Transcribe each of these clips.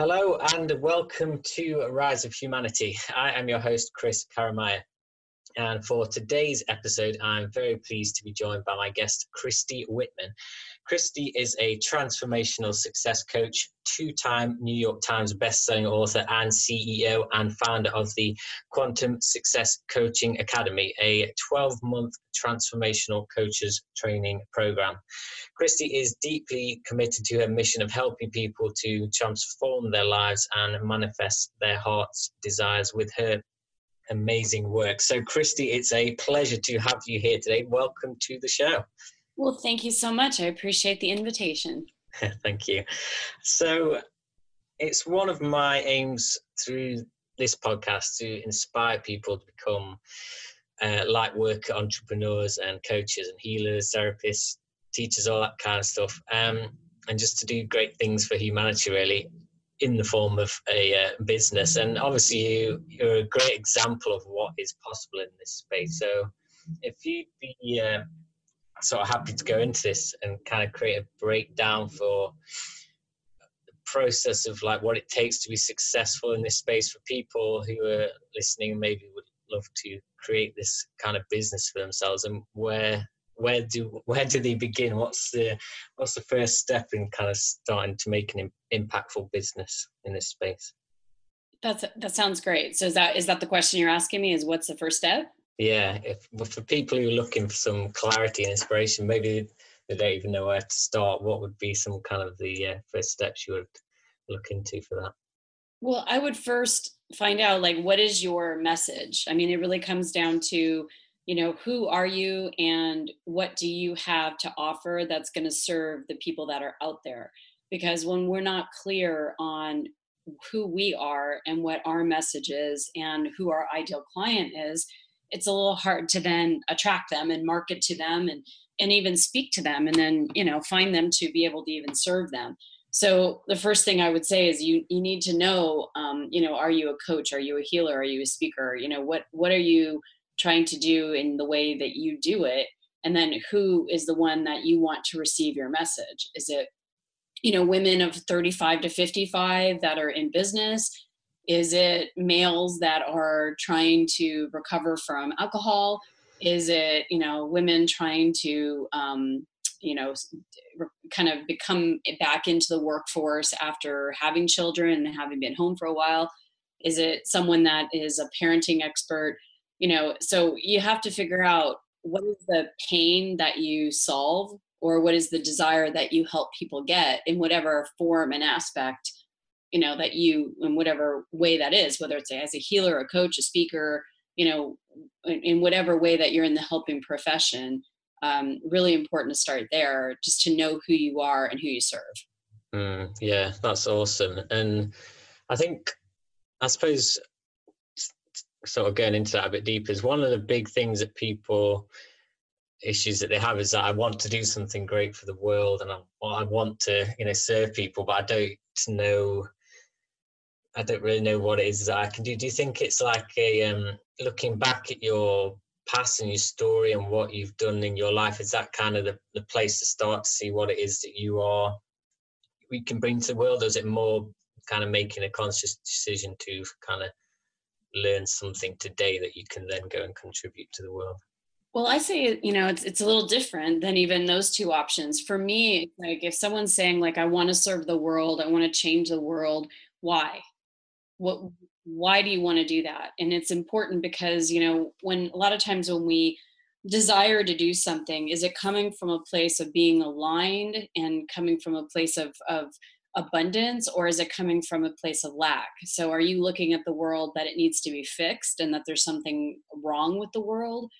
Hello and welcome to Rise of Humanity. I am your host, Chris Karamaya. And for today's episode, I'm very pleased to be joined by my guest, Christy Whitman. Christy is a transformational success coach, two time New York Times bestselling author, and CEO and founder of the Quantum Success Coaching Academy, a 12 month transformational coaches training program. Christy is deeply committed to her mission of helping people to transform their lives and manifest their heart's desires with her amazing work. So, Christy, it's a pleasure to have you here today. Welcome to the show. Well, thank you so much. I appreciate the invitation. thank you. So, it's one of my aims through this podcast to inspire people to become uh, light work entrepreneurs and coaches and healers, therapists, teachers, all that kind of stuff. Um, and just to do great things for humanity, really in the form of a uh, business. And obviously, you, you're a great example of what is possible in this space. So, if you'd be uh, sort of happy to go into this and kind of create a breakdown for the process of like what it takes to be successful in this space for people who are listening maybe would love to create this kind of business for themselves and where where do where do they begin? What's the what's the first step in kind of starting to make an impactful business in this space? That's that sounds great. So is that is that the question you're asking me? Is what's the first step? Yeah, if for people who are looking for some clarity and inspiration, maybe they don't even know where to start. What would be some kind of the uh, first steps you would look into for that? Well, I would first find out like what is your message. I mean, it really comes down to you know who are you and what do you have to offer that's going to serve the people that are out there? Because when we're not clear on who we are and what our message is and who our ideal client is it's a little hard to then attract them and market to them and and even speak to them and then you know find them to be able to even serve them. So the first thing i would say is you you need to know um, you know are you a coach? Are you a healer? Are you a speaker? You know what what are you trying to do in the way that you do it and then who is the one that you want to receive your message? Is it you know women of 35 to 55 that are in business? Is it males that are trying to recover from alcohol? Is it you know women trying to um, you know kind of become back into the workforce after having children and having been home for a while? Is it someone that is a parenting expert you know so you have to figure out what is the pain that you solve or what is the desire that you help people get in whatever form and aspect you know that you in whatever way that is whether it's as a healer a coach a speaker you know in, whatever way that you're in the helping profession um, really important to start there just to know who you are and who you serve. Mm, yeah that's awesome. And i think i suppose sort of going into that a bit deeper is one of the big things that people issues that they have is that I want to do something great for the world and I, I want to you know serve people but I don't know I don't really know what it is that I can do. Do you think it's like a um, looking back at your past and your story and what you've done in your life? Is that kind of the, the place to start to see what it is that you are we can bring to the world? Or is it more kind of making a conscious decision to kind of learn something today that you can then go and contribute to the world? Well, I say, you know, it's it's a little different than even those two options. For me, like if someone's saying like I want to serve the world, I want to change the world, why? What why do you want to do that? And it's important because, you know, when a lot of times when we desire to do something, is it coming from a place of being aligned and coming from a place of of abundance or is it coming from a place of lack? So are you looking at the world that it needs to be fixed and that there's something wrong with the world?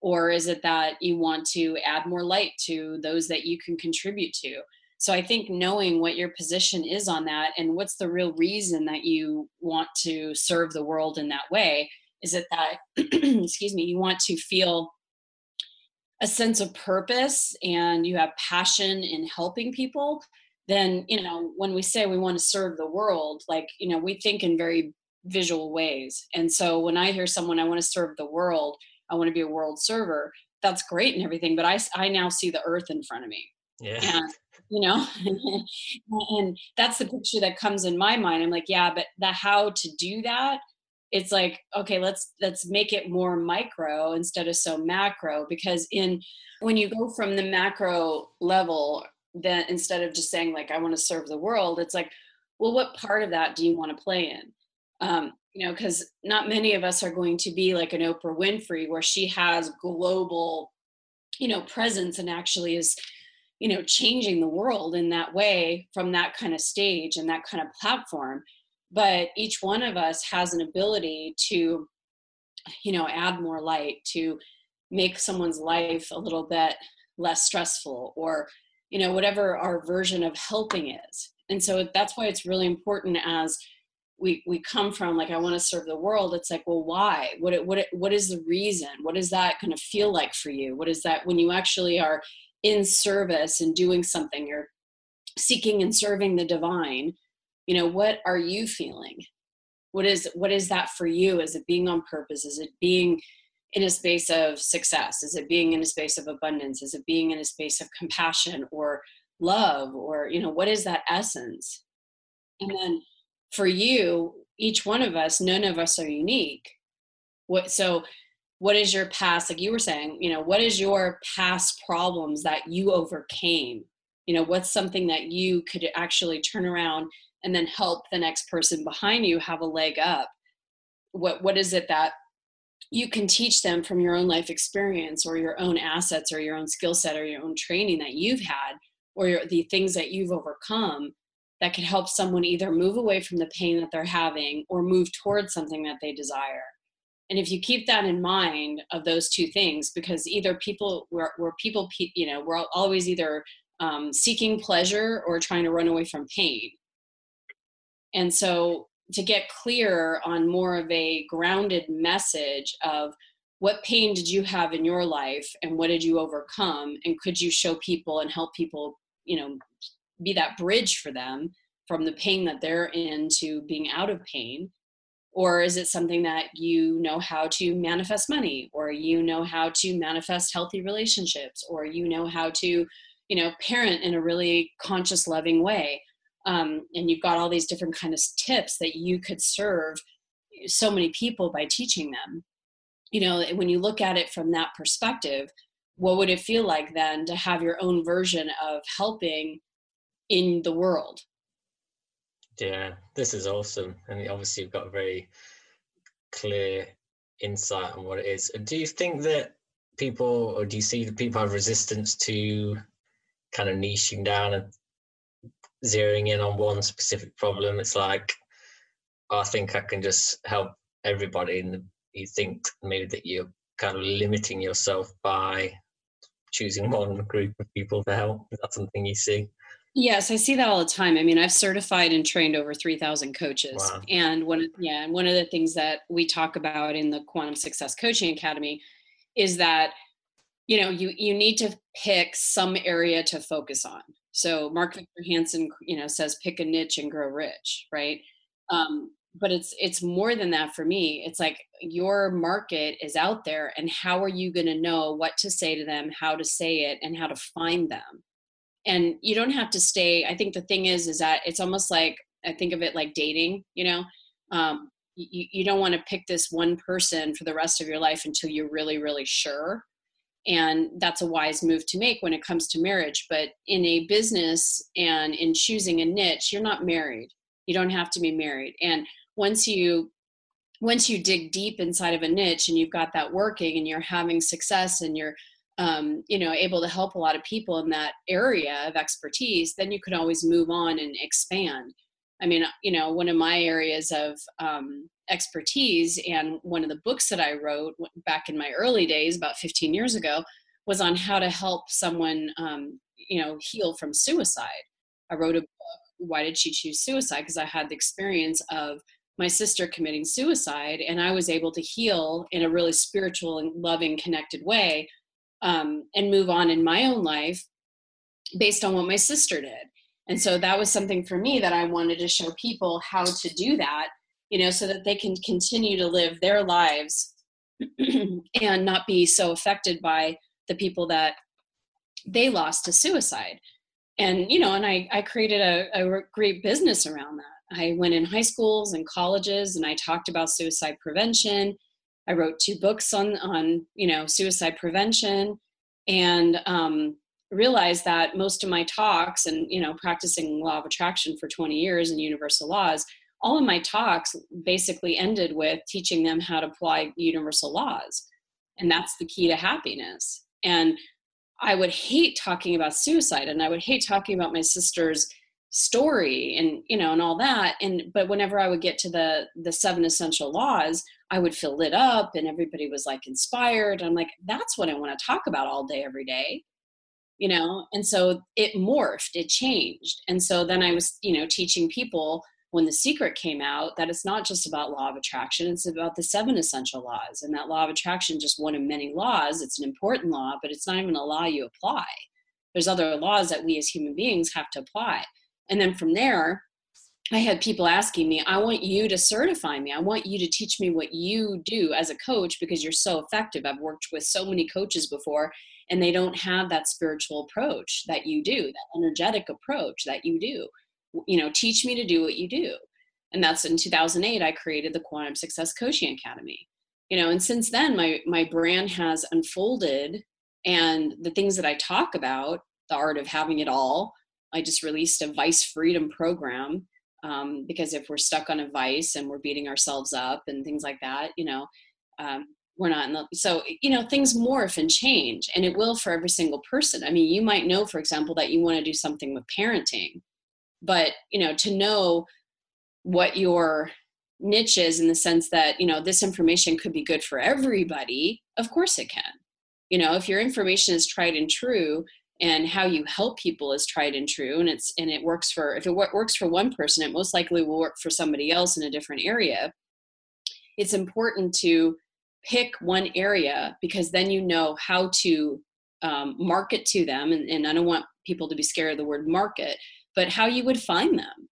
Or is it that you want to add more light to those that you can contribute to? So i think knowing what your position is on that and what's the real reason that you want to serve the world in that way is it that excuse me you want to feel a sense of purpose and you have passion in helping people then you know when we say we want to serve the world like you know we think in very visual ways and so when i hear someone i want to serve the world i want to be a world server that's great and everything but i i now see the earth in front of me Yeah. And, you know, and that's the picture that comes in my mind. I'm like, yeah, but the how to do that, it's like, okay, let's let's make it more micro instead of so macro because in when you go from the macro level, then instead of just saying like I want to serve the world, it's like, well, what part of that do you want to play in? Um, you know, because not many of us are going to be like an Oprah Winfrey where she has global, you know, presence and actually is, you know, changing the world in that way from that kind of stage and that kind of platform. But each one of us has an ability to, you know, add more light, to make someone's life a little bit less stressful or, you know, whatever our version of helping is. And so that's why it's really important as we we come from like i want to serve the world it's like well why? What what what is the reason? What is that going to feel like for you? What is that when you actually are in service and doing something you're seeking and serving the divine you know what are you feeling? What is what is that for you? Is it being on purpose? Is it being in a space of success? Is it being in a space of abundance? Is it being in a space of compassion or love or you know what is that essence? And then for you each one of us none of us are unique. What so what is your past like you were saying you know what is your past problems that you overcame? You know what's something that you could actually turn around and then help the next person behind you have a leg up? What what is it that you can teach them from your own life experience or your own assets or your own skill set or your own training that you've had or your, the things that you've overcome that can help someone either move away from the pain that they're having or move towards something that they desire. And if you keep that in mind of those two things, because either people, we're, we're people, you know, we're always either um, seeking pleasure or trying to run away from pain. And so to get clear on more of a grounded message of what pain did you have in your life and what did you overcome? And could you show people and help people you know be that bridge for them from the pain that they're in to being out of pain? Or is it something that you know how to manifest money? Or you know how to manifest healthy relationships? Or you know how to you know parent in a really conscious loving way um, and you've got all these different kind of tips that you could serve so many people by teaching them you know when you look at it from that perspective what would it feel like then to have your own version of helping in the world. Yeah, this is awesome. And obviously, you've got a very clear insight on what it is. Do you think that people, or do you see that people have resistance to kind of niching down and zeroing in on one specific problem? It's like, I think I can just help everybody. And you think maybe that you're kind of limiting yourself by choosing one group of people to help. Is that something you see? Yes, I see that all the time. I mean, I've certified and trained over 3,000 coaches. Wow. And one yeah, and one of the things that we talk about in the Quantum Success Coaching Academy is that you know, you you need to pick some area to focus on. So Mark Victor Hansen, you know, says pick a niche and grow rich, right? Um, but it's it's more than that for me. It's like your market is out there and how are you going to know what to say to them, how to say it and how to find them? and you don't have to stay i think the thing is is that it's almost like i think of it like dating you know um, you, you don't want to pick this one person for the rest of your life until you're really really sure and that's a wise move to make when it comes to marriage but in a business and in choosing a niche you're not married. You don't have to be married. And once you once you dig deep inside of a niche and you've got that working and you're having success and you're um, you know able to help a lot of people in that area of expertise then you can always move on and expand i mean you know one of my areas of um, expertise and one of the books that i wrote back in my early days about 15 years ago was on how to help someone um, you know heal from suicide i wrote a book why did she choose suicide because i had the experience of my sister committing suicide and i was able to heal in a really spiritual and loving connected way um, and move on in my own life based on what my sister did. And so that was something for me that I wanted to show people how to do that, you know, so that they can continue to live their lives and not be so affected by the people that they lost to suicide. And you know and i i created a, a great business around that. I went in high schools and colleges and i talked about suicide prevention. I wrote two books on on you know suicide prevention. And um, realized that most of my talks and you know practicing law of attraction for 20 years and universal laws all of my talks basically ended with teaching them how to apply universal laws. And that's the key to happiness. And I would hate talking about suicide and I would hate talking about my sister's story and you know and all that. And but whenever I would get to the the seven essential laws I would feel lit up and everybody was like inspired. I'm like that's what I want to talk about all day every day you know and so it morphed it changed. And so then I was you know teaching people when the secret came out that it's not just about law of attraction it's about the seven essential laws. And that law of attraction just one of many laws it's an important law but it's not even a law you apply. There's other laws that we as human beings have to apply. And then from there i had people asking me i want you to certify me. I want you to teach me what you do as a coach because you're so effective. I've worked with so many coaches before and they don't have that spiritual approach that you do that energetic approach that you do. You know teach me to do what you do. And that's in 2008 i created the quantum success coaching academy. You know and since then my my brand has unfolded and the things that i talk about the art of having it all i just released a vice freedom program um, because if we're stuck on a vice and we're beating ourselves up and things like that you know um, we're not in the so you know things morph and change and it will for every single person. I mean you might know for example that you want to do something with parenting but you know to know what your niche is in the sense that you know this information could be good for everybody of course it can. You know if your information is tried and true and how you help people is tried and true and it's and it works for if it works for one person it most likely will work for somebody else in a different area. It's important to pick one area because then you know how to um, market to them and, and i don't want people to be scared of the word market but how you would find them.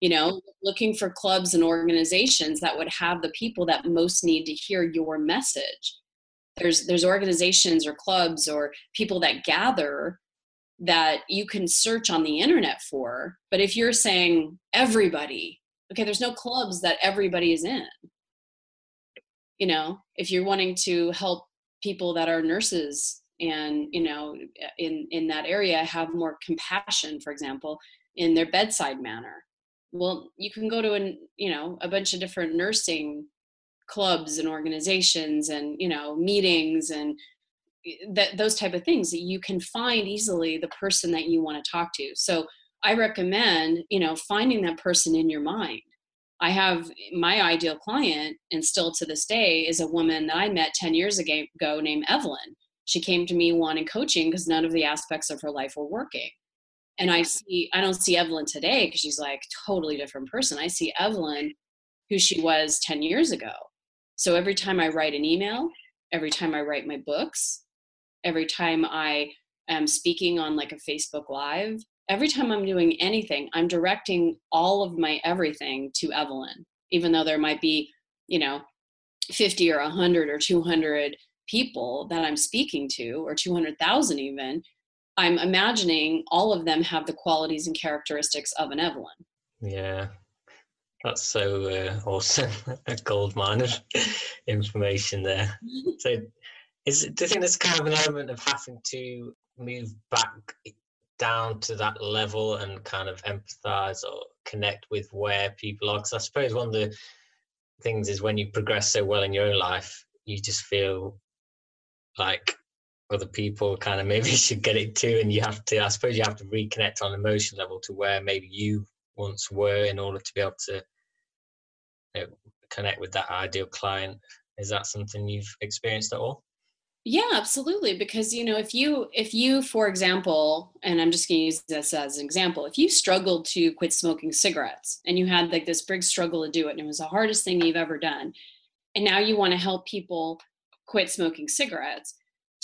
You know looking for clubs and organizations that would have the people that most need to hear your message. There's there's organizations or clubs or people that gather that you can search on the internet for but if you're saying everybody okay there's no clubs that everybody is in you know if you're wanting to help people that are nurses and you know in in that area have more compassion for example in their bedside manner well you can go to an you know a bunch of different nursing clubs and organizations and you know meetings and eh, that those type of things that you can find easily the person that you want to talk to. So i recommend you know finding that person in your mind i have my ideal client and still to this day is a woman that i met 10 years ago named evelyn. She came to me wanting coaching because none of the aspects of her life were working. And i see i don't see evelyn today because she's like totally different person. I see evelyn who she was 10 years ago. So every time i write an email every time i write my books every time i am speaking on like a facebook live every time i'm doing anything i'm directing all of my everything to evelyn even though there might be you know 50 or 100 or 200 people that i'm speaking to or 200000 even I'm imagining all of them have the qualities and characteristics of an Evelyn. Yeah, that's so uh, awesome. A gold mine of information there. so, is do you think there's kind of an element of having to move back down to that level and kind of empathize or connect with where people are? Because I suppose one of the things is when you progress so well in your own life, you just feel like other people kind of maybe should get it too and you have to i suppose you have to reconnect on an emotional level to where maybe you once were in order to be able to you know, connect with that ideal client is that something you've experienced at all yeah absolutely because you know if you if you for example and i'm just going to use this as an example if you struggled to quit smoking cigarettes and you had like this big struggle to do it and it was the hardest thing you've ever done and now you want to help people quit smoking cigarettes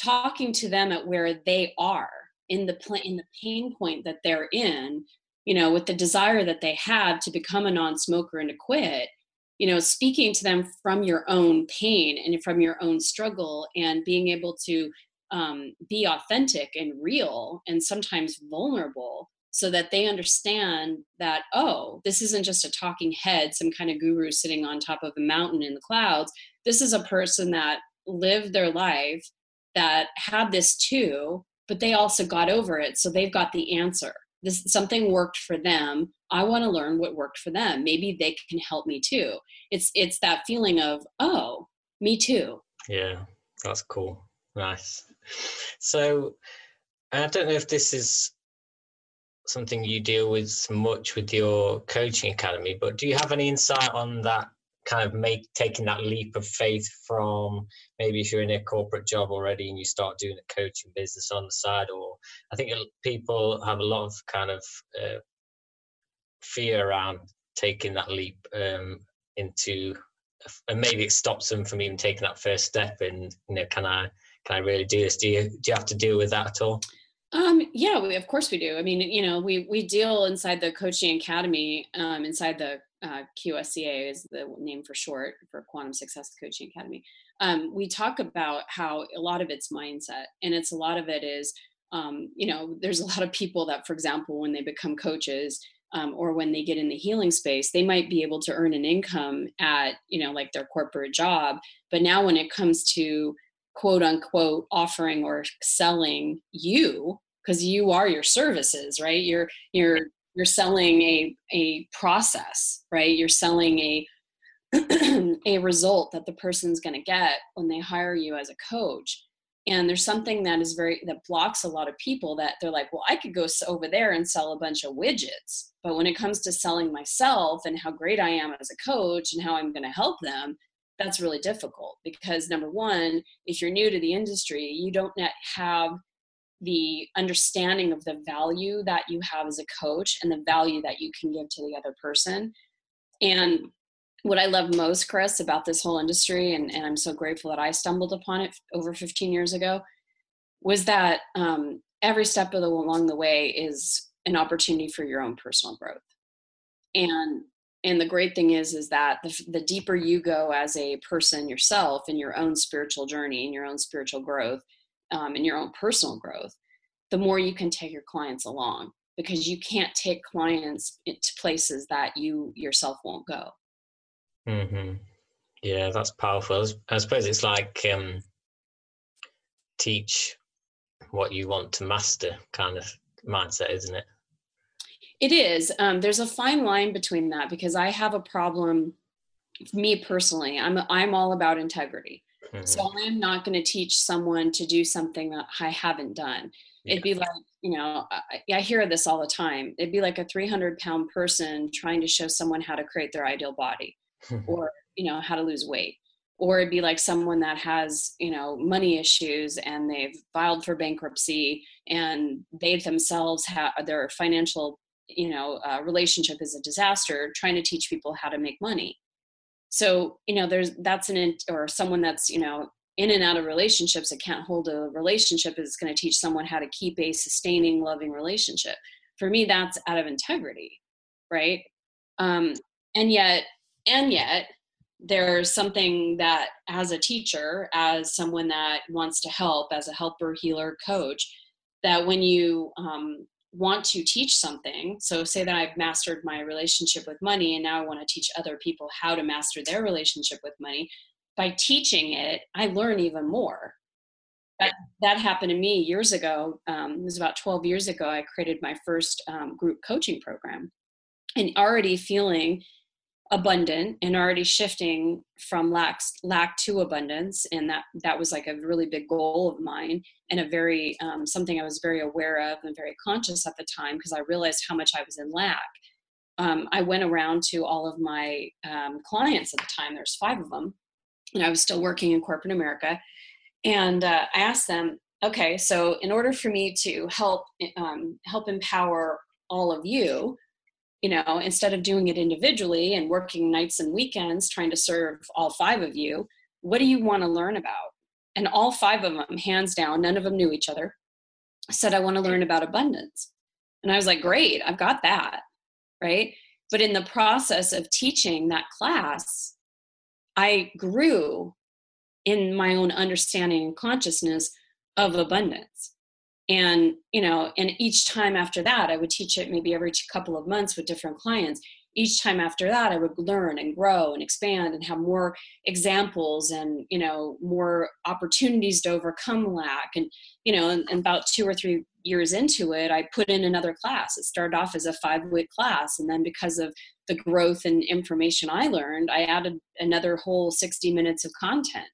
talking to them at where they are in the pl- in the pain point that they're in you know with the desire that they have to become a non-smoker and to quit you know speaking to them from your own pain and from your own struggle and being able to um, be authentic and real and sometimes vulnerable so that they understand that oh this isn't just a talking head some kind of guru sitting on top of a mountain in the clouds. This is a person that lived their life that had this too but they also got over it so they've got the answer this something worked for them i want to learn what worked for them. Maybe they can help me too. It's it's that feeling of oh me too. Yeah that's cool. Nice. So i don't know if this is something you deal with much with your coaching academy but do you have any insight on that kind of make taking that leap of faith from maybe if you're in a corporate job already and you start doing a coaching business on the side or i think people have a lot of kind of uh, fear around taking that leap um, into and maybe it stops them from even taking that first step and you know can i can i really do this? Do you do you have to deal with that at all um, yeah, we, of course we do. I mean, you know, we we deal inside the coaching academy, um, inside the uh, QSCA is the name for short for Quantum Success Coaching Academy. Um, we talk about how a lot of it's mindset, and it's a lot of it is, um, you know, there's a lot of people that, for example, when they become coaches um, or when they get in the healing space, they might be able to earn an income at, you know, like their corporate job, but now when it comes to quote unquote offering or selling you because you are your services right? You're you're you're selling a a process right? You're selling a a result that the person's going to get when they hire you as a coach. And there's something that is very that blocks a lot of people that they're like well i could go over there and sell a bunch of widgets. But when it comes to selling myself and how great i am as a coach and how i'm going to help them that's really difficult because number one if you're new to the industry you don't have the understanding of the value that you have as a coach and the value that you can give to the other person. And what I love most, Chris, about this whole industry, and, and I'm so grateful that I stumbled upon it over 15 years ago, was that um, every step of the, along the way is an opportunity for your own personal growth. And and the great thing is is that the, the deeper you go as a person yourself in your own spiritual journey in your own spiritual growth um, and your own personal growth, the more you can take your clients along because you can't take clients to places that you yourself won't go. Mm-hmm. Yeah, that's powerful. I suppose it's like um, teach what you want to master kind of mindset, isn't it? It is. Um, there's a fine line between that because I have a problem. Me personally, I'm I'm all about integrity. Mm-hmm. So I'm not going to teach someone to do something that I haven't done. Yeah. It'd be like, you know, I, I, hear this all the time. It'd be like a 300 pound person trying to show someone how to create their ideal body or, you know, how to lose weight. Or it'd be like someone that has, you know, money issues and they've filed for bankruptcy and they themselves have their financial, you know, uh, relationship is a disaster, trying to teach people how to make money. So you know there's that's an or someone that's you know in and out of relationships that can't hold a relationship is going to teach someone how to keep a sustaining loving relationship. For me that's out of integrity right? Um and yet and yet there's something that as a teacher as someone that wants to help as a helper healer coach that when you um, want to teach something. So say that i've mastered my relationship with money and now i want to teach other people how to master their relationship with money. By teaching it i learn even more. That, that happened to me years ago um, it was about 12 years ago i created my first um, group coaching program. And already feeling abundant and already shifting from lack lack to abundance. And that that was like a really big goal of mine and a very um, something i was very aware of and very conscious at the time because i realized how much i was in lack. Um, i went around to all of my um, clients at the time there's five of them and i was still working in corporate america. And uh, i asked them okay so in order for me to help um, help empower all of you you know instead of doing it individually and working nights and weekends trying to serve all five of you what do you want to learn about? And all five of them hands down none of them knew each other said i want to learn about abundance. And i was like great i've got that right? But in the process of teaching that class i grew in my own understanding and consciousness of abundance and you know and each time after that i would teach it maybe every couple of months with different clients. Each time after that i would learn and grow and expand and have more examples and you know more opportunities to overcome lack. And you know and, and about two or three years into it i put in another class. It started off as a five week class. And then because of the growth and information i learned i added another whole 60 minutes of content.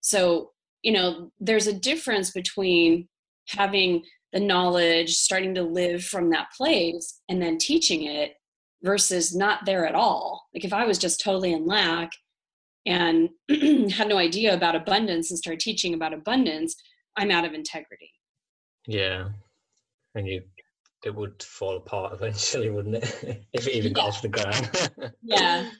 So you know there's a difference between having the knowledge starting to live from that place and then teaching it versus not there at all. Like if I was just totally in lack and had no idea about abundance and started teaching about abundance, I'm out of integrity. Yeah. And you it would fall apart eventually, wouldn't it? if it even yeah. got off the ground. yeah.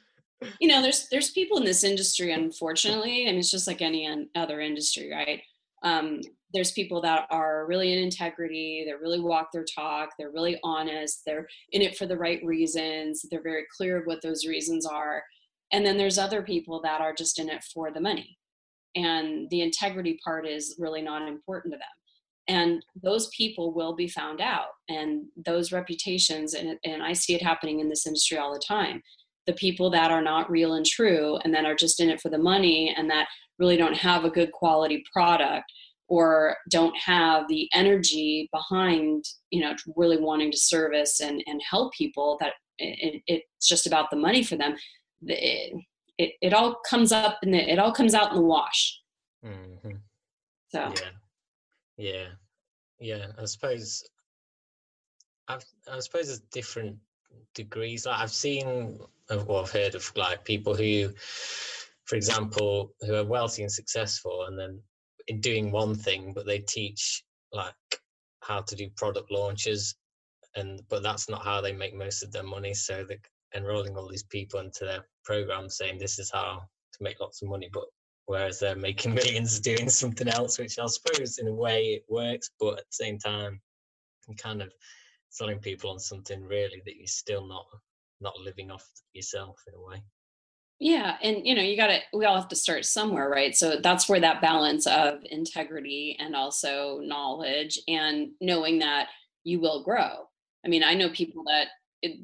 You know, there's there's people in this industry, unfortunately, and it's just like any other industry, right? Um, there's people that are really in integrity they really walk their talk they're really honest they're in it for the right reasons they're very clear of what those reasons are. And then there's other people that are just in it for the money. And the integrity part is really not important to them. And those people will be found out. And those reputations and, and i see it happening in this industry all the time. The people that are not real and true and that are just in it for the money and that really don't have a good quality product or don't have the energy behind you know really wanting to service and and help people that it, it's just about the money for them it, it, it all comes up and it all comes out in the wash. Mm-hmm. so. Yeah. Yeah. Yeah i suppose I've, i suppose there's different degrees. Like i've seen or i've heard of like people who for example who are wealthy and successful and then in doing one thing, but they teach like how to do product launches, and but that's not how they make most of their money. So they're enrolling all these people into their program, saying this is how to make lots of money, but whereas they're making millions doing something else, which I suppose in a way it works, but at the same time, kind of selling people on something really that you're still not not living off yourself in a way yeah and you know you got to we all have to start somewhere right? So that's where that balance of integrity and also knowledge and knowing that you will grow. I mean i know people that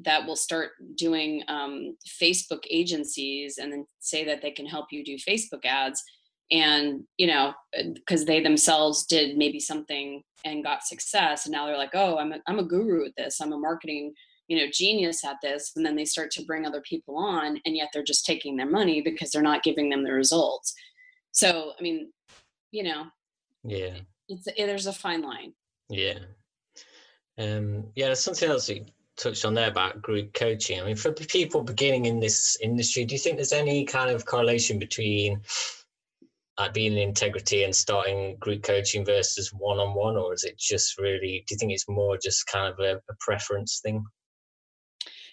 that will start doing um, facebook agencies and then say that they can help you do facebook ads and you know because they themselves did maybe something and got success and now they're like oh i'm a, I'm a guru at this. I'm a marketing you know genius at this and then they start to bring other people on and yet they're just taking their money because they're not giving them the results. So i mean you know yeah. it's it, there's a fine line. Yeah. Um yeah there's something else you touched on there about group coaching. I mean for people beginning in this industry do you think there's any kind of correlation between like being in integrity and starting group coaching versus one-on-one or is it just really do you think it's more just kind of a, a preference thing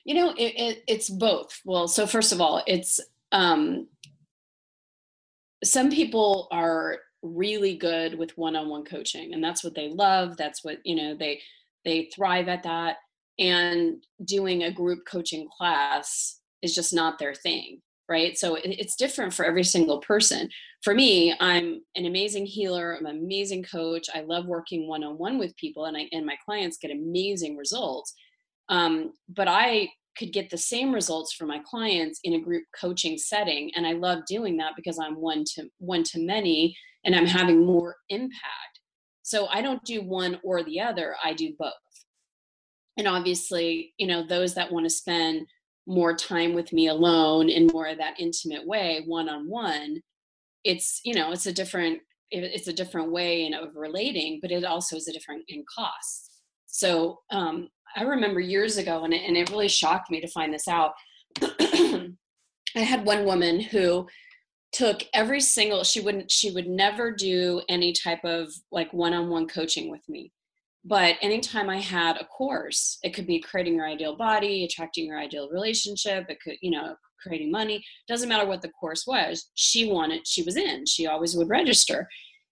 you know, it, it, it's both. Well, so first of all, it's um, some people are really good with one-on-one coaching, and that's what they love. That's what you know they they thrive at that. And doing a group coaching class is just not their thing right? So it's different for every single person. For me, I'm an amazing healer, I'm an amazing coach. I love working one on one with people, and I and my clients get amazing results. Um, but I could get the same results for my clients in a group coaching setting, and I love doing that because I'm one to one to many, and I'm having more impact. So I don't do one or the other; I do both. And obviously, you know, those that want to spend more time with me alone in more of that intimate way, one on one, it's you know, it's a different it's a different way in, of relating, but it also is a different in cost So um, I remember years ago, and it, and it really shocked me to find this out. I had one woman who took every single she wouldn't she would never do any type of like one-on-one coaching with me but anytime i had a course it could be creating your ideal body attracting your ideal relationship it could you know creating money doesn't matter what the course was she wanted she was in she always would register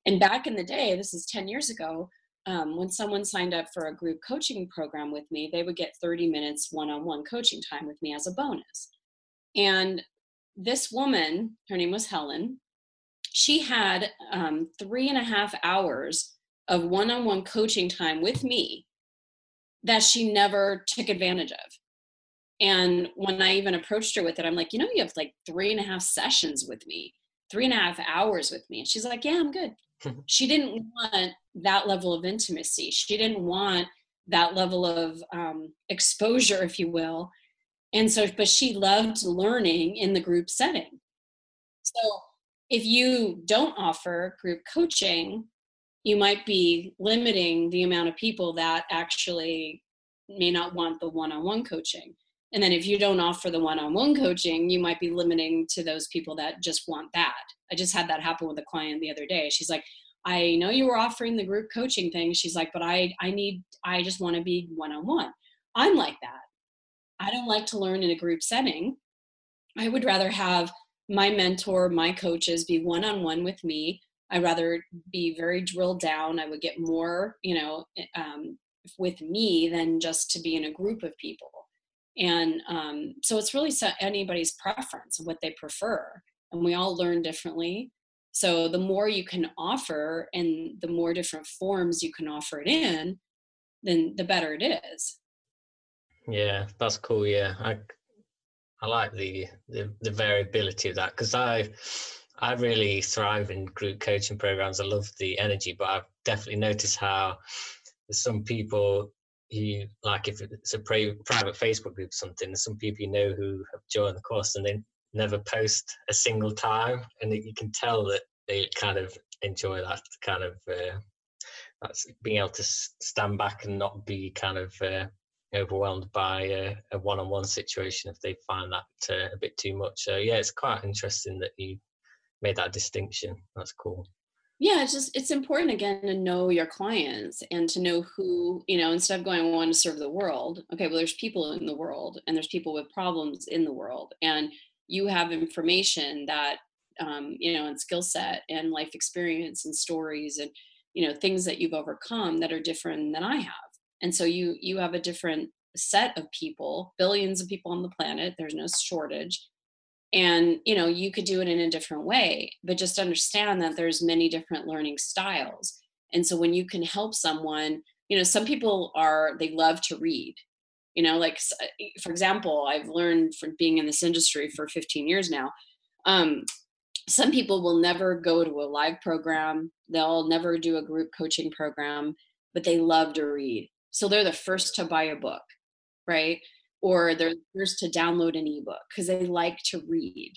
and back in the day this is 10 years ago um, when someone signed up for a group coaching program with me, they would get 30 minutes one on one coaching time with me as a bonus. And this woman, her name was Helen, she had um, three and a half hours of one-on-one coaching time with me that she never took advantage of. And when i even approached her with it i'm like you know you have like three and a half sessions with me three and a half hours with me. And she's like yeah i'm good. She didn't want that level of intimacy. She didn't want that level of um, exposure if you will. And so but she loved learning in the group setting. So if you don't offer group coaching you might be limiting the amount of people that actually may not want the one-on-one coaching. And then if you don't offer the one-on-one coaching you might be limiting to those people that just want that. I just had that happen with a client the other day. She's like i know you were offering the group coaching thing. She's like but i i need i just want to be one-on-one. I'm like that. I don't like to learn in a group setting. I would rather have my mentor my coaches be one-on-one with me. I'd rather be very drilled down. I would get more you know eh, um, with me than just to be in a group of people. And um, so it's really anybody's preference what they prefer and we all learn differently so the more you can offer and the more different forms you can offer it in then the better it is. Yeah that's cool yeah. I i like the the, the variability of that because i i really thrive in group coaching programs. I love the energy but i've definitely noticed how some people you like if it's a private Facebook group or something, some people you know who have joined the course and they never post a single time, and you can tell that they kind of enjoy that kind of uh, that's being able to stand back and not be kind of uh, overwhelmed by a, a, one-on-one situation if they find that uh, a bit too much. So yeah, it's quite interesting that you made that distinction. That's cool yeah it's just it's important again to know your clients and to know who you know instead of going i want to serve the world okay well there's people in the world and there's people with problems in the world and you have information that um, you know and skill set and life experience and stories and you know things that you've overcome that are different than i have. And so you you have a different set of people billions of people on the planet there's no shortage. And you know you could do it in a different way but just understand that there's many different learning styles. And so when you can help someone you know some people are they love to read you know like for example i've learned from being in this industry for 15 years now um, some people will never go to a live program they'll never do a group coaching program but they love to read. So they're the first to buy a book right? Or they're first to download an ebook because they like to read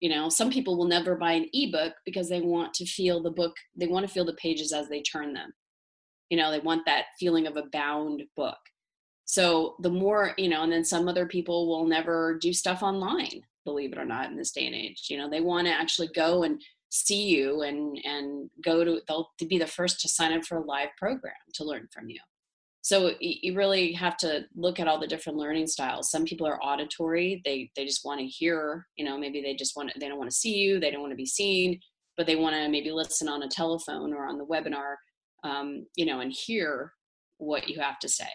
you know? Some people will never buy an ebook because they want to feel the book they want to feel the pages as they turn them. You know they want that feeling of a bound book so the more you know and then some other people will never do stuff online believe it or not in this day and age you know they want to actually go and see you and and go to they'll to be the first to sign up for a live program to learn from you. So you really have to look at all the different learning styles. Some people are auditory they they just want to hear you know maybe they just want to, they don't want to see you they don't want to be seen but they want to maybe listen on a telephone or on the webinar um, you know and hear what you have to say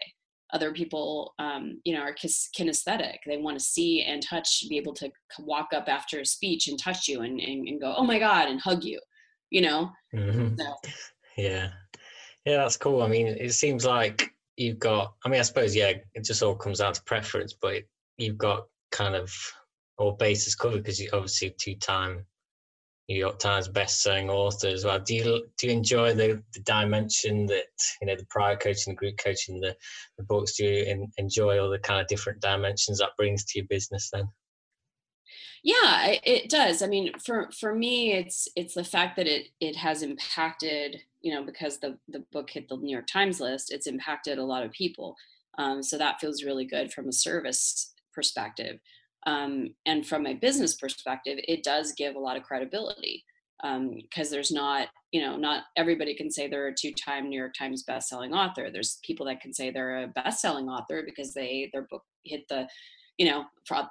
other people um, you know are kinesthetic they want to see and touch be able to walk up after a speech and touch you and, and, and go oh my god and hug you you know mm-hmm. so. yeah yeah that's cool i mean it seems like you've got i mean i suppose yeah it just all comes down to preference but you've got kind of all bases covered because you obviously two-time New York Times best-selling author as well. Do you do you enjoy the, the dimension that you know the prior coaching, the group coaching, the, the books? Do you in, enjoy all the kind of different dimensions that brings to your business then? Yeah, it does. I mean, for for me, it's it's the fact that it it has impacted, you know, because the the book hit the New York Times list, it's impacted a lot of people. Um, so that feels really good from a service perspective, um, and from a business perspective, it does give a lot of credibility because um, there's not, you know, not everybody can say they're a two-time New York Times best-selling author. There's people that can say they're a best-selling author because they their book hit the you know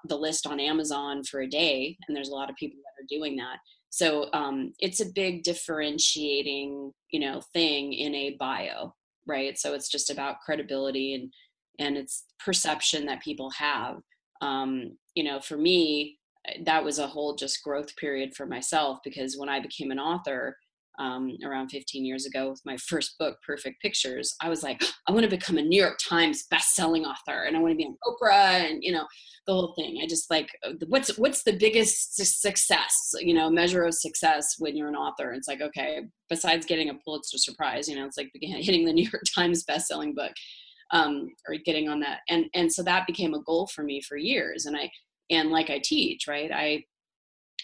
the list on amazon for a day and there's a lot of people that are doing that. So um, it's a big differentiating you know thing in a bio right? So it's just about credibility and and it's perception that people have um, you know for me that was a whole just growth period for myself because when i became an author um, around 15 years ago with my first book, Perfect Pictures, I was like, I want to become a New York Times best-selling author, and I want to be on Oprah, and you know, the whole thing. I just like, uh, what's what's the biggest success, you know, measure of success when you're an author? It's like, okay, besides getting a Pulitzer Prize, you know, it's like hitting the New York Times best-selling book, um, or getting on that, and and so that became a goal for me for years, and I and like I teach, right, I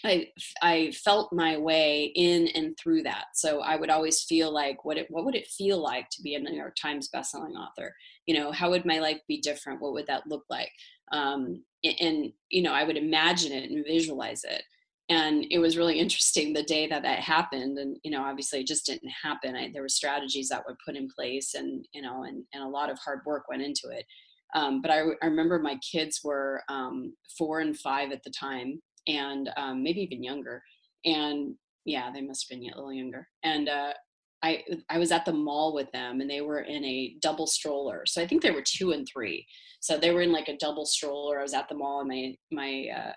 I I felt my way in and through that. So I would always feel like what it what would it feel like to be a New York Times bestselling author? You know, how would my life be different? What would that look like? Um, and, and you know, I would imagine it and visualize it. And it was really interesting the day that that happened. And you know, obviously, it just didn't happen. I, there were strategies that were put in place, and you know, and and a lot of hard work went into it. Um, but I, I remember my kids were um, four and five at the time and um, maybe even younger. And yeah, they must have been a little younger. And uh, I I was at the mall with them, and they were in a double stroller. So I think they were two and three. So they were in like a double stroller. I was at the mall, and my my uh,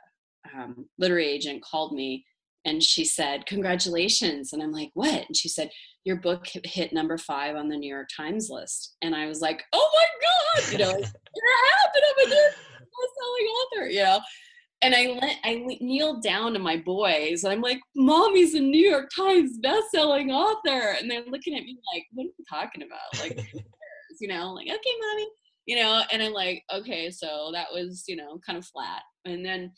um, literary agent called me, and she said, "Congratulations!" And I'm like, "What?" And she said, "Your book hit number five on the New York Times list." And I was like, "Oh my god!" You know, it happened. I'm a best-selling author. You know and I let I kneeled down to my boys. And I'm like, "Mommy's a New York Times best-selling author," and they're looking at me like, "What are you talking about?" Like, you know, like, "Okay, mommy," you know. And I'm like, "Okay," so that was you know kind of flat. And then,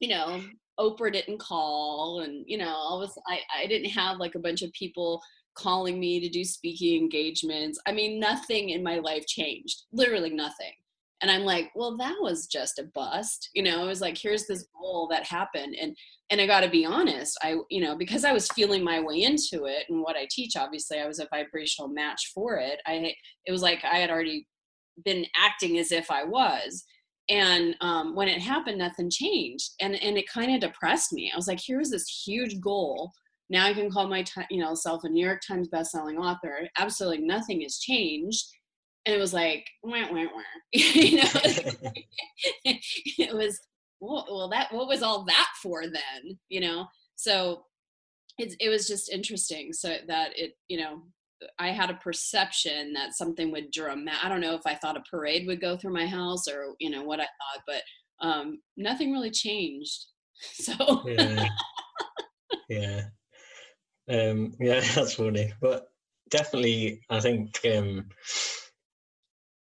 you know, Oprah didn't call, and you know, I was I I didn't have like a bunch of people calling me to do speaking engagements. I mean, nothing in my life changed. Literally nothing and i'm like well that was just a bust you know it was like here's this goal that happened and and i got to be honest i you know because i was feeling my way into it and what i teach obviously i was a vibrational match for it i it was like i had already been acting as if i was and um, when it happened nothing changed. And and it kind of depressed me. I was like here's this huge goal. Now i can call my t- you know self a new york times bestselling author. Absolutely nothing has changed. And it was like wah, wah, wah. you know it was well, well that what was all that for then? You know? So it, it was just interesting so that it you know i had a perception that something would dramatic i don't know if i thought a parade would go through my house or you know what i thought but um nothing really changed. So yeah. Yeah. Um yeah that's funny but definitely i think um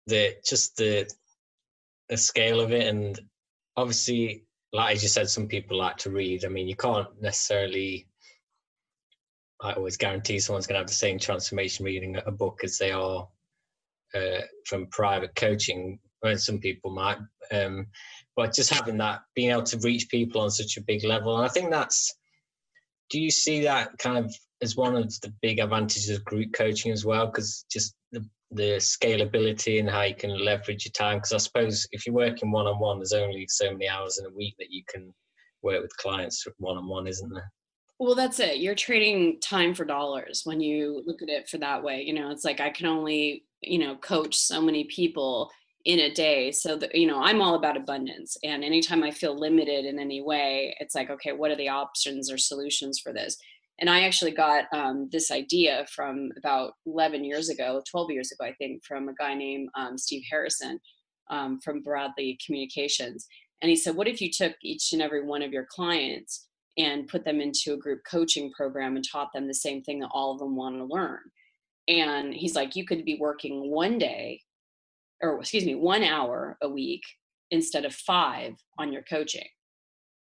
the just the the scale of it and obviously like as you said some people like to read i mean you can't necessarily i always guarantee someone's going to have the same transformation reading a book as they are uh, from private coaching and some people might um, but just having that being able to reach people on such a big level and i think that's do you see that kind of as one of the big advantages of group coaching as well? Because just the the scalability and how you can leverage your time because i suppose if you're working one-on-one there's only so many hours in a week that you can work with clients one-on-one isn't there well that's it you're trading time for dollars when you look at it for that way you know it's like i can only you know coach so many people in a day so that you know i'm all about abundance and anytime i feel limited in any way it's like okay what are the options or solutions for this and I actually got um, this idea from about 11 years ago, 12 years ago, I think, from a guy named um, Steve Harrison um, from Bradley Communications. And he said, What if you took each and every one of your clients and put them into a group coaching program and taught them the same thing that all of them want to learn? And he's like, You could be working one day, or excuse me, one hour a week instead of five on your coaching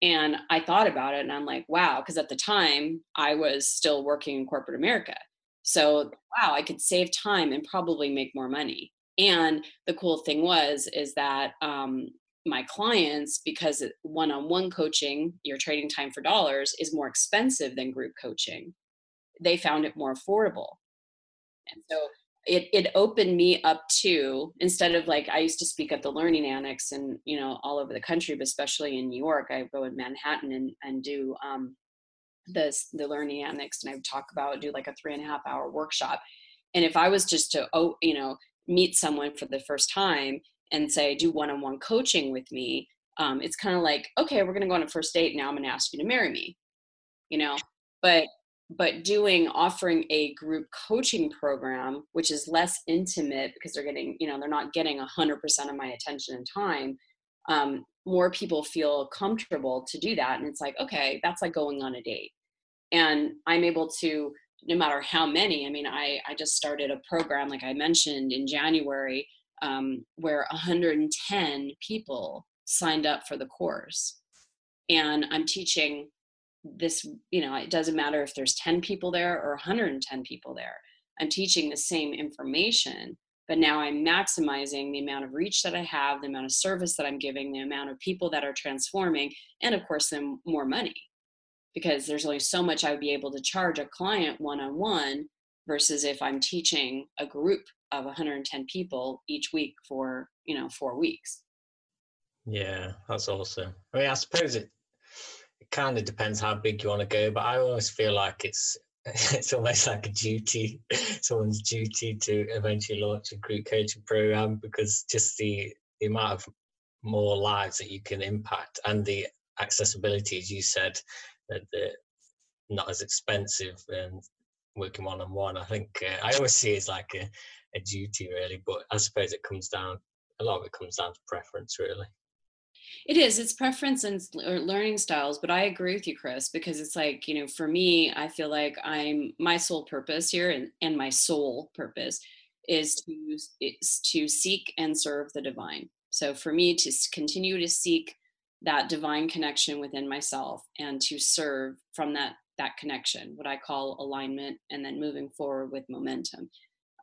and I thought about it and I'm like, wow, because at the time I was still working in corporate America. So, wow, I could save time and probably make more money. And the cool thing was, is that um, my clients, because one on one coaching, you're trading time for dollars, is more expensive than group coaching, they found it more affordable. And so it it opened me up to instead of like I used to speak at the Learning Annex and you know all over the country, but especially in New York, I go in Manhattan and and do um, the the Learning Annex, and I would talk about do like a three and a half hour workshop. And if I was just to oh you know meet someone for the first time and say do one on one coaching with me, um, it's kind of like okay, we're gonna go on a first date now. I'm gonna ask you to marry me, you know. But but doing offering a group coaching program which is less intimate because they're getting you know they're not getting 100% of my attention and time um, more people feel comfortable to do that and it's like okay that's like going on a date and i'm able to no matter how many i mean i i just started a program like i mentioned in january um, where 110 people signed up for the course. And i'm teaching this you know it doesn't matter if there's 10 people there or 110 people there. I'm teaching the same information but now i'm maximizing the amount of reach that i have the amount of service that i'm giving the amount of people that are transforming and of course then more money. Because there's only so much i would be able to charge a client one-on-one versus if i'm teaching a group of 110 people each week for you know four weeks. Yeah that's awesome. I mean i suppose it it kind of depends how big you want to go but i always feel like it's it's almost like a duty someone's duty to eventually launch a group coaching program because just the the amount of more lives that you can impact and the accessibility as you said that the not as expensive and working one on one i think uh, i always see it as like a, a duty really but i suppose it comes down a lot of it comes down to preference really it is. It's preference and learning styles, but I agree with you, Chris, because it's like you know, for me, I feel like I'm my sole purpose here, and and my sole purpose is to is to seek and serve the divine. So for me to continue to seek that divine connection within myself and to serve from that that connection, what I call alignment, and then moving forward with momentum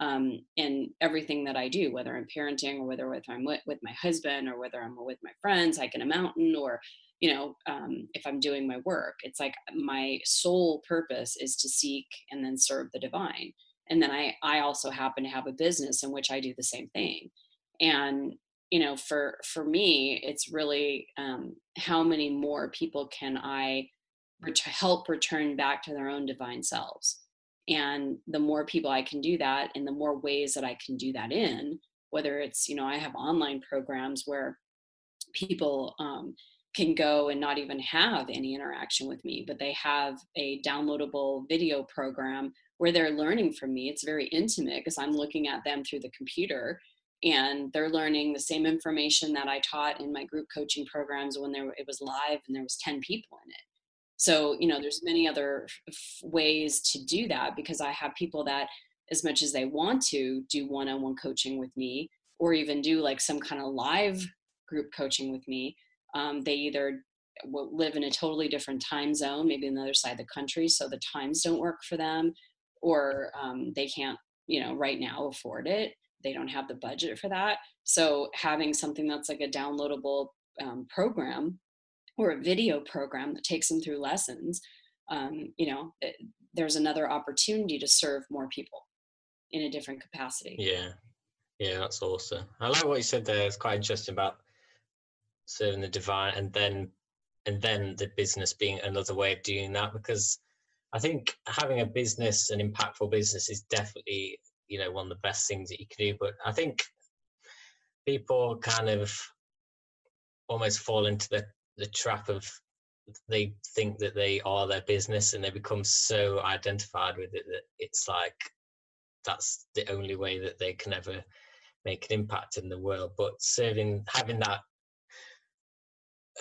um, in everything that I do, whether I'm parenting or whether I'm with, with my husband or whether I'm with my friends, hiking a mountain, or you know, um, if I'm doing my work. It's like my sole purpose is to seek and then serve the divine. And then I I also happen to have a business in which I do the same thing. And you know, for for me, it's really um, how many more people can I ret- help return back to their own divine selves and the more people i can do that and the more ways that i can do that in whether it's you know i have online programs where people um, can go and not even have any interaction with me but they have a downloadable video program where they're learning from me. It's very intimate because i'm looking at them through the computer and they're learning the same information that i taught in my group coaching programs when there it was live and there was 10 people in it so you know there's many other f- ways to do that because i have people that as much as they want to do one-on-one coaching with me or even do like some kind of live group coaching with me. Um, they either will live in a totally different time zone maybe on the other side of the country so the times don't work for them or um, they can't you know right now afford it. They don't have the budget for that. So having something that's like a downloadable um, program or a video program that takes them through lessons um, you know it, eh, there's another opportunity to serve more people in a different capacity. Yeah. Yeah that's awesome. I like what you said there. It's quite interesting about serving the divine and then and then the business being another way of doing that because i think having a business an impactful business is definitely you know one of the best things that you can do. But i think people kind of almost fall into the the trap of they think that they are their business and they become so identified with it that it's like that's the only way that they can ever make an impact in the world. But serving having that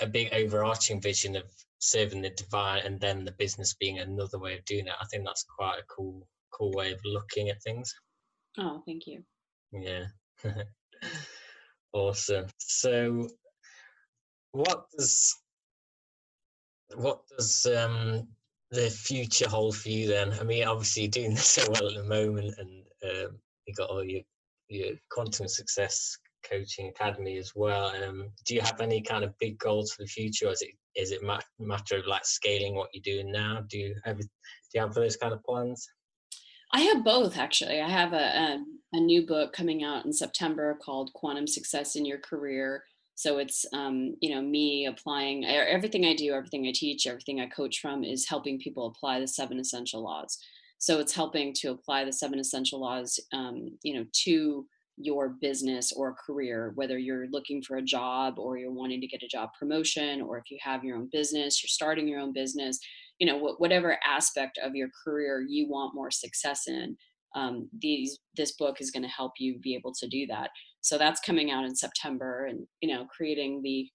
a big overarching vision of serving the divine and then the business being another way of doing it i think that's quite a cool cool way of looking at things. Oh thank you. Yeah. Awesome. So what does what does um, the future hold for you then? I mean, obviously you're doing this so well at the moment, and um, you got all your your quantum success coaching academy as well. Um, do you have any kind of big goals for the future, or is it is it matter of like scaling what you're doing now? Do you have do you have those kind of plans? I have both actually. I have a, a, a new book coming out in September called Quantum Success in Your Career so it's um, you know me applying everything I do, everything I teach, everything I coach from is helping people apply the seven essential laws. So it's helping to apply the seven essential laws, um, you know, to your business or career, whether you're looking for a job or you're wanting to get a job promotion, or if you have your own business, you're starting your own business. you know wh- whatever aspect of your career you want more success in um, these this book is going to help you be able to do that. So that's coming out in september and you know creating the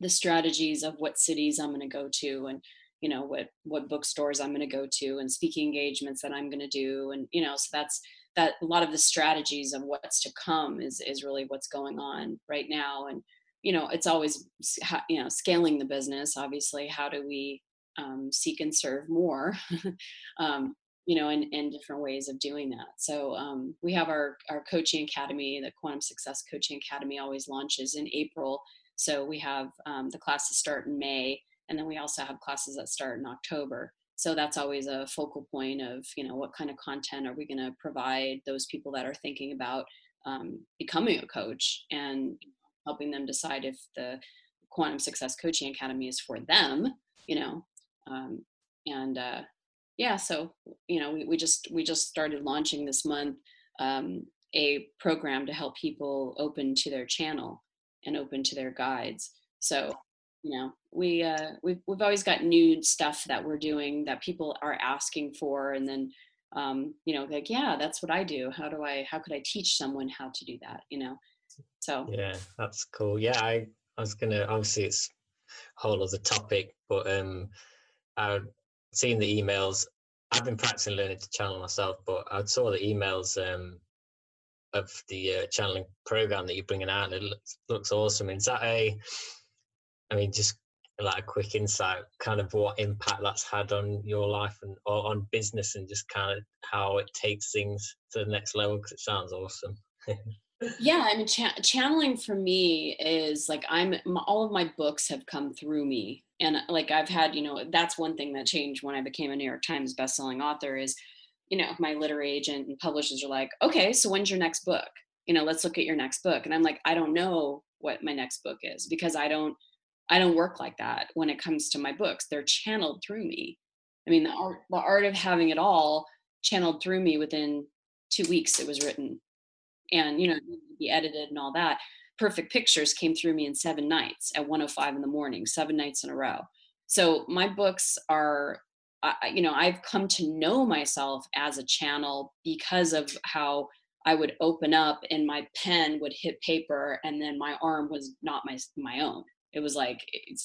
the strategies of what cities i'm going to go to and you know what what bookstores i'm going to go to and speaking engagements that i'm going to do and you know so that's that a lot of the strategies of what's to come is is really what's going on right now. And you know it's always you know scaling the business obviously how do we um, seek and serve more? Um, you know in, in different ways of doing that. So um, we have our our coaching academy the quantum success coaching academy always launches in april. So we have um, the classes start in may and then we also have classes that start in october. So that's always a focal point of you know what kind of content are we going to provide those people that are thinking about um, becoming a coach and helping them decide if the quantum success coaching academy is for them you know um, and uh, yeah so you know we, we just we just started launching this month um, a program to help people open to their channel and open to their guides. So you know we uh we've, we've always got new stuff that we're doing that people are asking for and then um you know like yeah that's what i do. How do i how could i teach someone how to do that? You know? So yeah that's cool. Yeah i i was gonna obviously it's a whole other topic but um i seen the emails i've been practicing learning to channel myself but i saw the emails um of the uh, channeling program that you're bringing out and it looks, looks awesome is that a I mean, just like a quick insight, kind of what impact that's had on your life and or on business, and just kind of how it takes things to the next level. Because it sounds awesome. yeah, I mean, cha- channeling for me is like I'm all of my books have come through me, and like I've had, you know, that's one thing that changed when I became a New York Times bestselling author is, you know, my literary agent and publishers are like, okay, so when's your next book? You know, let's look at your next book, and I'm like, I don't know what my next book is because I don't I don't work like that when it comes to my books. They're channeled through me. I mean, the art, the art of having it all channeled through me within two weeks. It was written, and you know, be edited and all that. Perfect Pictures came through me in seven nights at 105 in the morning, seven nights in a row. So my books are, you know, I've come to know myself as a channel because of how I would open up and my pen would hit paper, and then my arm was not my my own it was like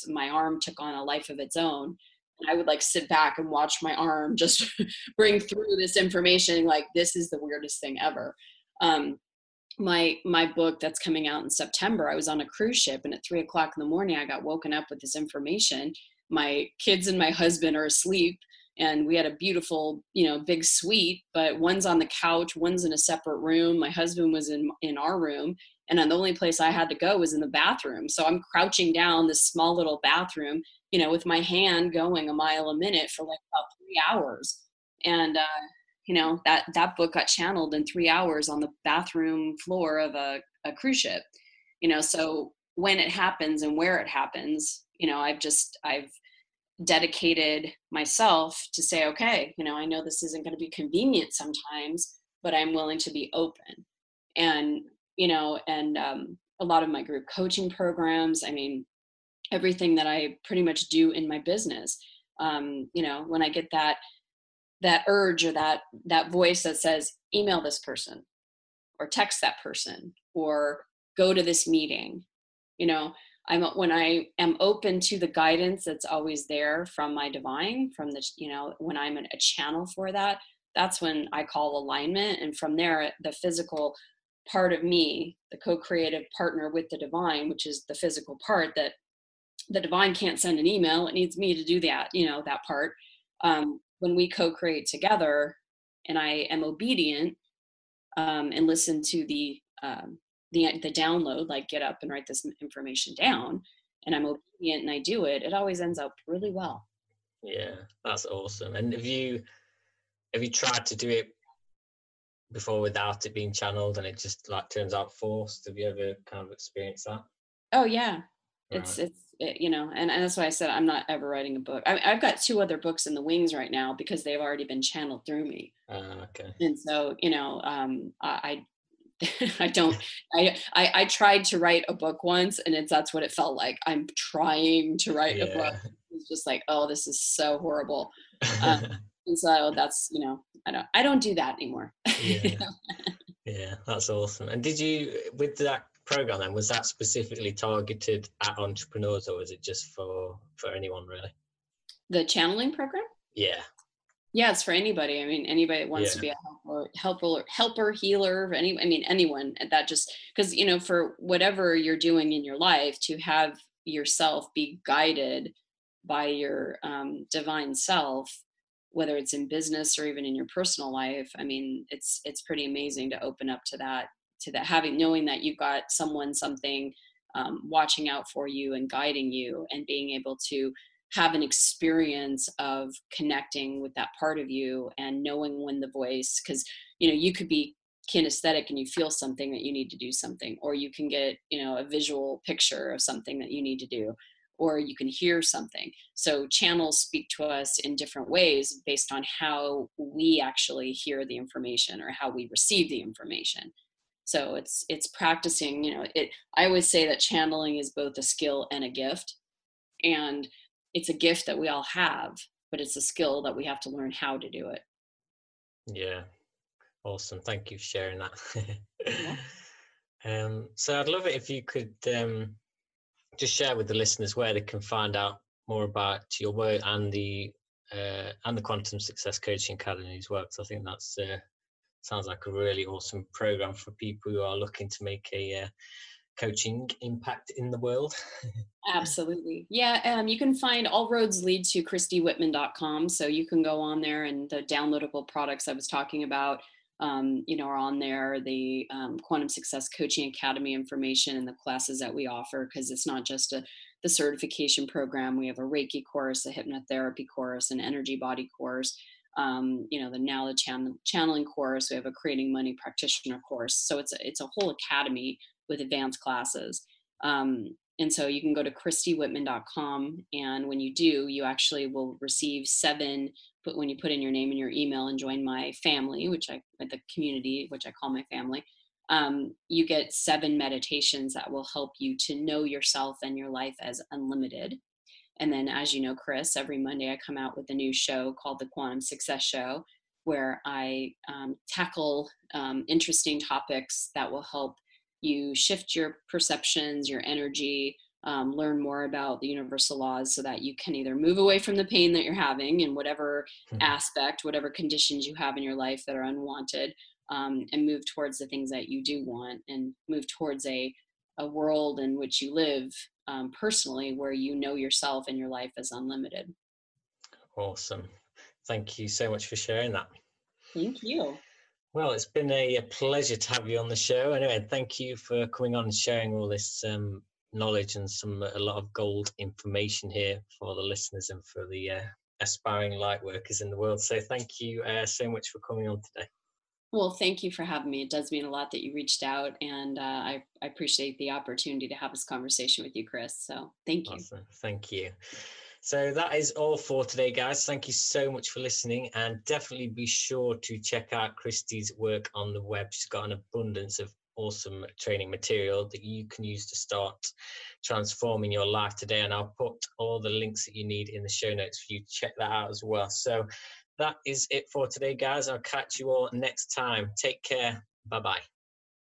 my arm took on a life of its own and i would like sit back and watch my arm just bring through this information like this is the weirdest thing ever um, my my book that's coming out in september i was on a cruise ship and at three o'clock in the morning i got woken up with this information. My kids and my husband are asleep and we had a beautiful you know big suite but one's on the couch one's in a separate room. My husband was in in our room and the only place i had to go was in the bathroom. So i'm crouching down this small little bathroom you know with my hand going a mile a minute for like about three hours. And uh, you know that that book got channeled in three hours on the bathroom floor of a, a cruise ship you know so when it happens and where it happens you know i've just i've dedicated myself to say okay you know i know this isn't going to be convenient sometimes but i'm willing to be open and you know, and um, a lot of my group coaching programs. I mean, everything that I pretty much do in my business. Um, you know, when I get that that urge or that that voice that says, email this person, or text that person, or go to this meeting. You know, I'm when I am open to the guidance that's always there from my divine, from the you know when I'm a channel for that. That's when I call alignment, and from there, the physical part of me, the co creative partner with the divine, which is the physical part that the divine can't send an email. It needs me to do that, you know, that part. Um, when we co create together and I am obedient um, and listen to the, um, the, the download, like get up and write this information down, and I'm obedient and I do it, it always ends up really well. Yeah, that's awesome. And have you have you tried to do it before without it being channeled and it just like turns out forced have you ever kind of experienced that oh yeah right. it's it's it, you know and, and that's why i said i'm not ever writing a book I, have got two other books in the wings right now because they've already been channeled through me uh, okay and so you know um, I, I I don't. I, I, I tried to write a book once, and it's that's what it felt like. I'm trying to write yeah. a book. It's just like, oh, this is so horrible. Um, and so that's you know, I don't I don't do that anymore. yeah. yeah, that's awesome. And did you with that program then was that specifically targeted at entrepreneurs or was it just for for anyone really? The channeling program? Yeah. Yeah, it's for anybody. I mean, anybody that wants yeah. to be a helper, helper, helper, healer. Any, I mean, anyone that just because you know, for whatever you're doing in your life, to have yourself be guided by your um, divine self, whether it's in business or even in your personal life. I mean, it's it's pretty amazing to open up to that, to that having knowing that you've got someone, something um, watching out for you and guiding you, and being able to have an experience of connecting with that part of you and knowing when the voice because you know you could be kinesthetic and you feel something that you need to do something or you can get you know a visual picture of something that you need to do or you can hear something. So channels speak to us in different ways based on how we actually hear the information or how we receive the information so it's it's practicing you know it i always say that channeling is both a skill and a gift and it's a gift that we all have, but it's a skill that we have to learn how to do it. Yeah, awesome. Thank you for sharing that. yeah. um, so I'd love it if you could um, just share with the listeners where they can find out more about your work and the uh, and the Quantum Success Coaching Academy as well. Because I think that's uh, sounds like a really awesome program for people who are looking to make a uh, coaching impact in the world? Absolutely. Yeah, um, you can find all roads lead to christywhitman.com. So you can go on there and the downloadable products I was talking about, um, you know, are on there. The um, Quantum Success Coaching Academy information and the classes that we offer, because it's not just a the certification program. We have a Reiki course, a hypnotherapy course, an energy body course. Um, you know the the channel, channeling course we have a creating money practitioner course so it's a, it's a whole academy with advanced classes. Um, and so you can go to christywhitman.com. And when you do, you actually will receive seven, but when you put in your name and your email and join my family, which I, the community, which I call my family, um, you get seven meditations that will help you to know yourself and your life as unlimited. And then, as you know, Chris, every Monday I come out with a new show called the Quantum Success Show, where I um, tackle um, interesting topics that will help you shift your perceptions, your energy, um, learn more about the universal laws so that you can either move away from the pain that you're having in whatever mm-hmm. aspect, whatever conditions you have in your life that are unwanted, um, and move towards the things that you do want and move towards a, a world in which you live um, personally where you know yourself and your life is unlimited. Awesome. Thank you so much for sharing that. Thank you. Well, it's been a, a, pleasure to have you on the show. Anyway, thank you for coming on and sharing all this um, knowledge and some a lot of gold information here for the listeners and for the uh, aspiring light workers in the world. So, thank you uh, so much for coming on today. Well, thank you for having me. It does mean a lot that you reached out, and uh, I, I appreciate the opportunity to have this conversation with you, Chris. So, thank you. Awesome. Thank you. So that is all for today, guys. Thank you so much for listening, and definitely be sure to check out Christy's work on the web. She's got an abundance of awesome training material that you can use to start transforming your life today. And I'll put all the links that you need in the show notes for you to check that out as well. So that is it for today, guys. I'll catch you all next time. Take care. Bye bye.